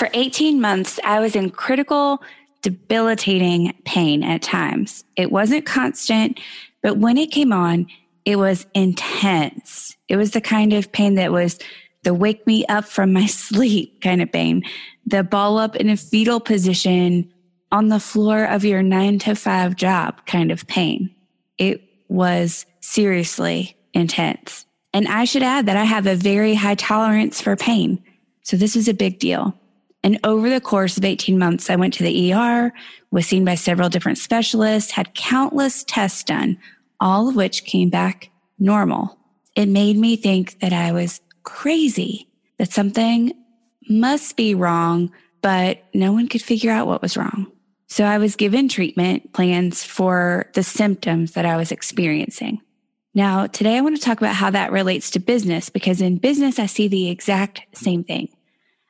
For 18 months, I was in critical, debilitating pain at times. It wasn't constant, but when it came on, it was intense. It was the kind of pain that was the wake me up from my sleep kind of pain, the ball up in a fetal position on the floor of your nine to five job kind of pain. It was seriously intense. And I should add that I have a very high tolerance for pain. So this is a big deal. And over the course of 18 months, I went to the ER, was seen by several different specialists, had countless tests done, all of which came back normal. It made me think that I was crazy, that something must be wrong, but no one could figure out what was wrong. So I was given treatment plans for the symptoms that I was experiencing. Now, today I want to talk about how that relates to business because in business, I see the exact same thing.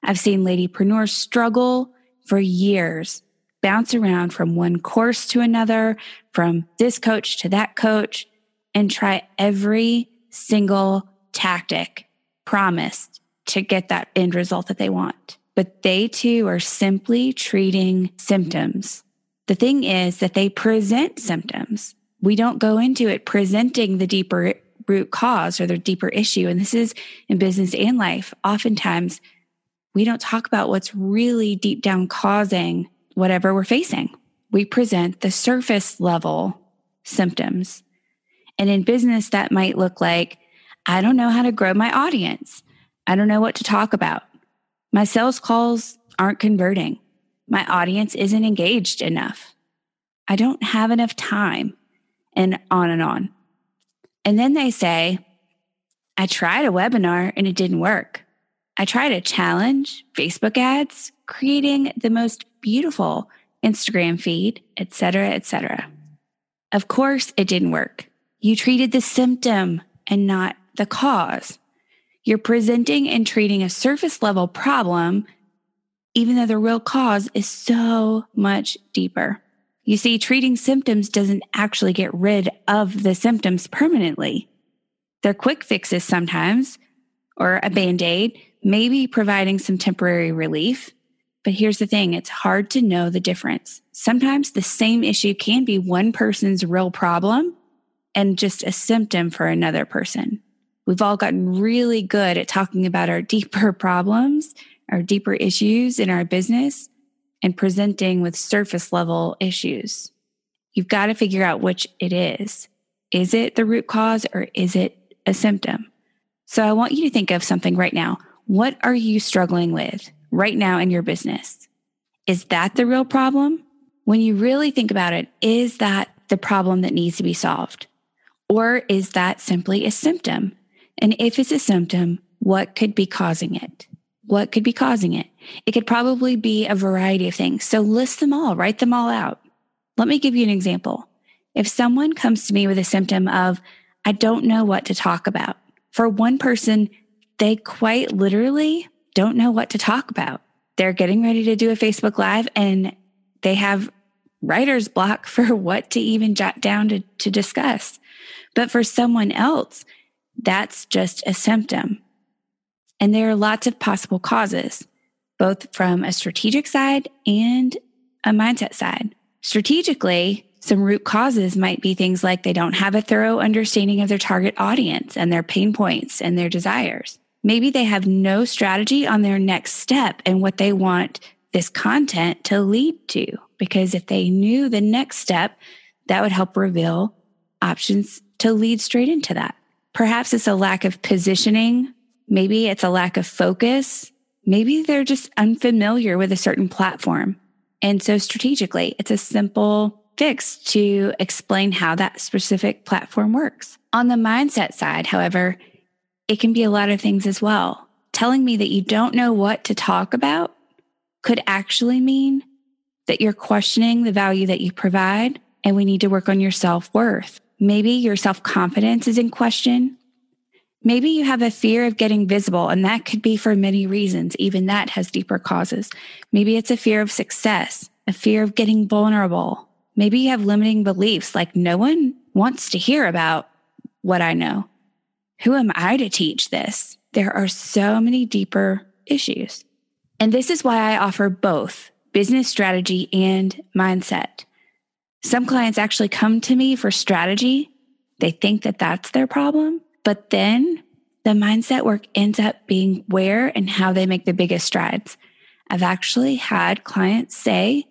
I've seen ladypreneurs struggle for years, bounce around from one course to another, from this coach to that coach, and try every single tactic promised to get that end result that they want. But they too are simply treating symptoms. The thing is that they present symptoms. We don't go into it presenting the deeper root cause or the deeper issue. And this is in business and life. Oftentimes, we don't talk about what's really deep down causing whatever we're facing. We present the surface level symptoms. And in business, that might look like I don't know how to grow my audience. I don't know what to talk about. My sales calls aren't converting. My audience isn't engaged enough. I don't have enough time, and on and on. And then they say, I tried a webinar and it didn't work. I try to challenge, Facebook ads, creating the most beautiful Instagram feed, etc., etc. Of course, it didn't work. You treated the symptom and not the cause. You're presenting and treating a surface level problem, even though the real cause is so much deeper. You see, treating symptoms doesn't actually get rid of the symptoms permanently. They're quick fixes sometimes, or a band aid, maybe providing some temporary relief. But here's the thing it's hard to know the difference. Sometimes the same issue can be one person's real problem and just a symptom for another person. We've all gotten really good at talking about our deeper problems, our deeper issues in our business, and presenting with surface level issues. You've got to figure out which it is. Is it the root cause or is it a symptom? So I want you to think of something right now. What are you struggling with right now in your business? Is that the real problem? When you really think about it, is that the problem that needs to be solved? Or is that simply a symptom? And if it's a symptom, what could be causing it? What could be causing it? It could probably be a variety of things. So list them all, write them all out. Let me give you an example. If someone comes to me with a symptom of, I don't know what to talk about, for one person, they quite literally don't know what to talk about. They're getting ready to do a Facebook Live and they have writer's block for what to even jot down to, to discuss. But for someone else, that's just a symptom. And there are lots of possible causes, both from a strategic side and a mindset side. Strategically, some root causes might be things like they don't have a thorough understanding of their target audience and their pain points and their desires. Maybe they have no strategy on their next step and what they want this content to lead to. Because if they knew the next step, that would help reveal options to lead straight into that. Perhaps it's a lack of positioning. Maybe it's a lack of focus. Maybe they're just unfamiliar with a certain platform. And so strategically, it's a simple fix to explain how that specific platform works. On the mindset side, however, it can be a lot of things as well. Telling me that you don't know what to talk about could actually mean that you're questioning the value that you provide and we need to work on your self worth. Maybe your self confidence is in question. Maybe you have a fear of getting visible, and that could be for many reasons. Even that has deeper causes. Maybe it's a fear of success, a fear of getting vulnerable, Maybe you have limiting beliefs like no one wants to hear about what I know. Who am I to teach this? There are so many deeper issues. And this is why I offer both business strategy and mindset. Some clients actually come to me for strategy. They think that that's their problem, but then the mindset work ends up being where and how they make the biggest strides. I've actually had clients say,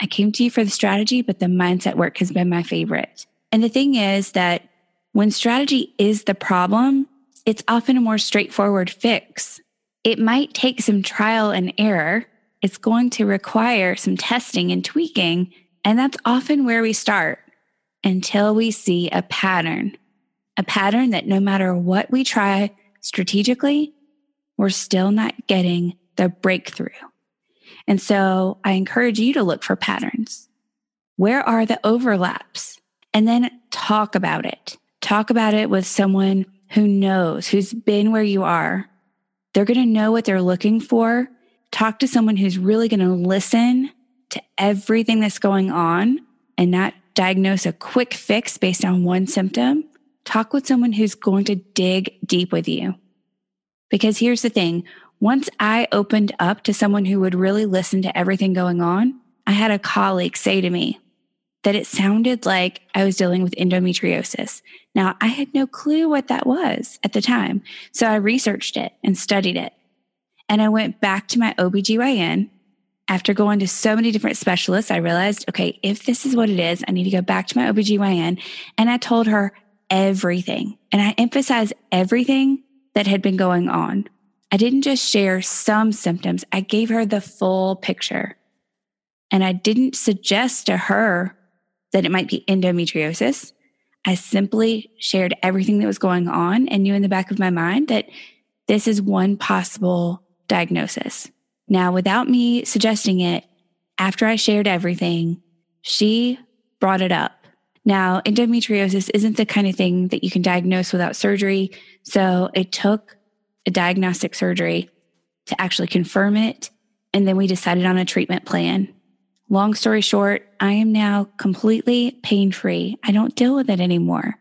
I came to you for the strategy, but the mindset work has been my favorite. And the thing is that when strategy is the problem, it's often a more straightforward fix. It might take some trial and error. It's going to require some testing and tweaking. And that's often where we start until we see a pattern, a pattern that no matter what we try strategically, we're still not getting the breakthrough. And so I encourage you to look for patterns. Where are the overlaps? And then talk about it. Talk about it with someone who knows, who's been where you are. They're going to know what they're looking for. Talk to someone who's really going to listen to everything that's going on and not diagnose a quick fix based on one symptom. Talk with someone who's going to dig deep with you. Because here's the thing once I opened up to someone who would really listen to everything going on, I had a colleague say to me that it sounded like I was dealing with endometriosis. Now, I had no clue what that was at the time. So I researched it and studied it. And I went back to my OBGYN. After going to so many different specialists, I realized, okay, if this is what it is, I need to go back to my OBGYN. And I told her everything. And I emphasized everything that had been going on. I didn't just share some symptoms, I gave her the full picture. And I didn't suggest to her that it might be endometriosis. I simply shared everything that was going on and knew in the back of my mind that this is one possible diagnosis. Now, without me suggesting it, after I shared everything, she brought it up. Now, endometriosis isn't the kind of thing that you can diagnose without surgery. So it took a diagnostic surgery to actually confirm it. And then we decided on a treatment plan. Long story short, I am now completely pain free. I don't deal with it anymore.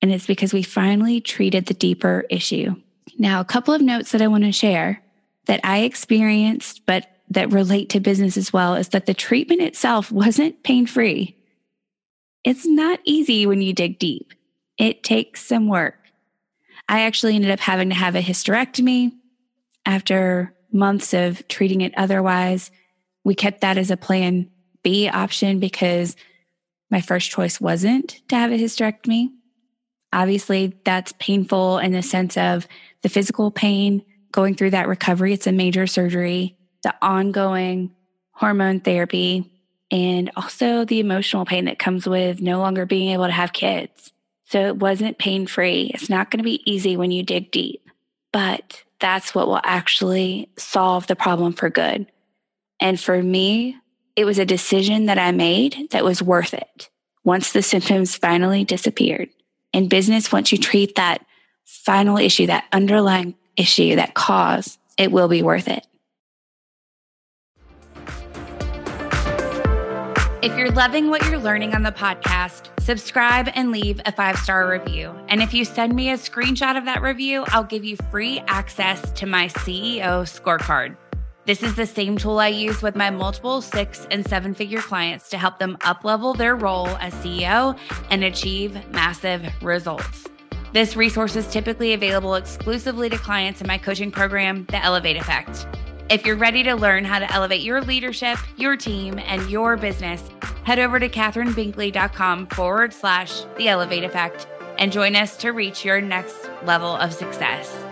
And it's because we finally treated the deeper issue. Now, a couple of notes that I want to share that I experienced, but that relate to business as well, is that the treatment itself wasn't pain free. It's not easy when you dig deep. It takes some work. I actually ended up having to have a hysterectomy after months of treating it otherwise. We kept that as a plan B option because my first choice wasn't to have a hysterectomy. Obviously, that's painful in the sense of the physical pain going through that recovery. It's a major surgery, the ongoing hormone therapy, and also the emotional pain that comes with no longer being able to have kids. So it wasn't pain free. It's not going to be easy when you dig deep, but that's what will actually solve the problem for good. And for me, it was a decision that I made that was worth it once the symptoms finally disappeared. In business, once you treat that final issue, that underlying issue, that cause, it will be worth it. If you're loving what you're learning on the podcast, subscribe and leave a five star review. And if you send me a screenshot of that review, I'll give you free access to my CEO scorecard. This is the same tool I use with my multiple six and seven figure clients to help them uplevel their role as CEO and achieve massive results. This resource is typically available exclusively to clients in my coaching program, The Elevate Effect. If you're ready to learn how to elevate your leadership, your team, and your business, head over to kathrynbinkley.com forward slash the elevate effect and join us to reach your next level of success.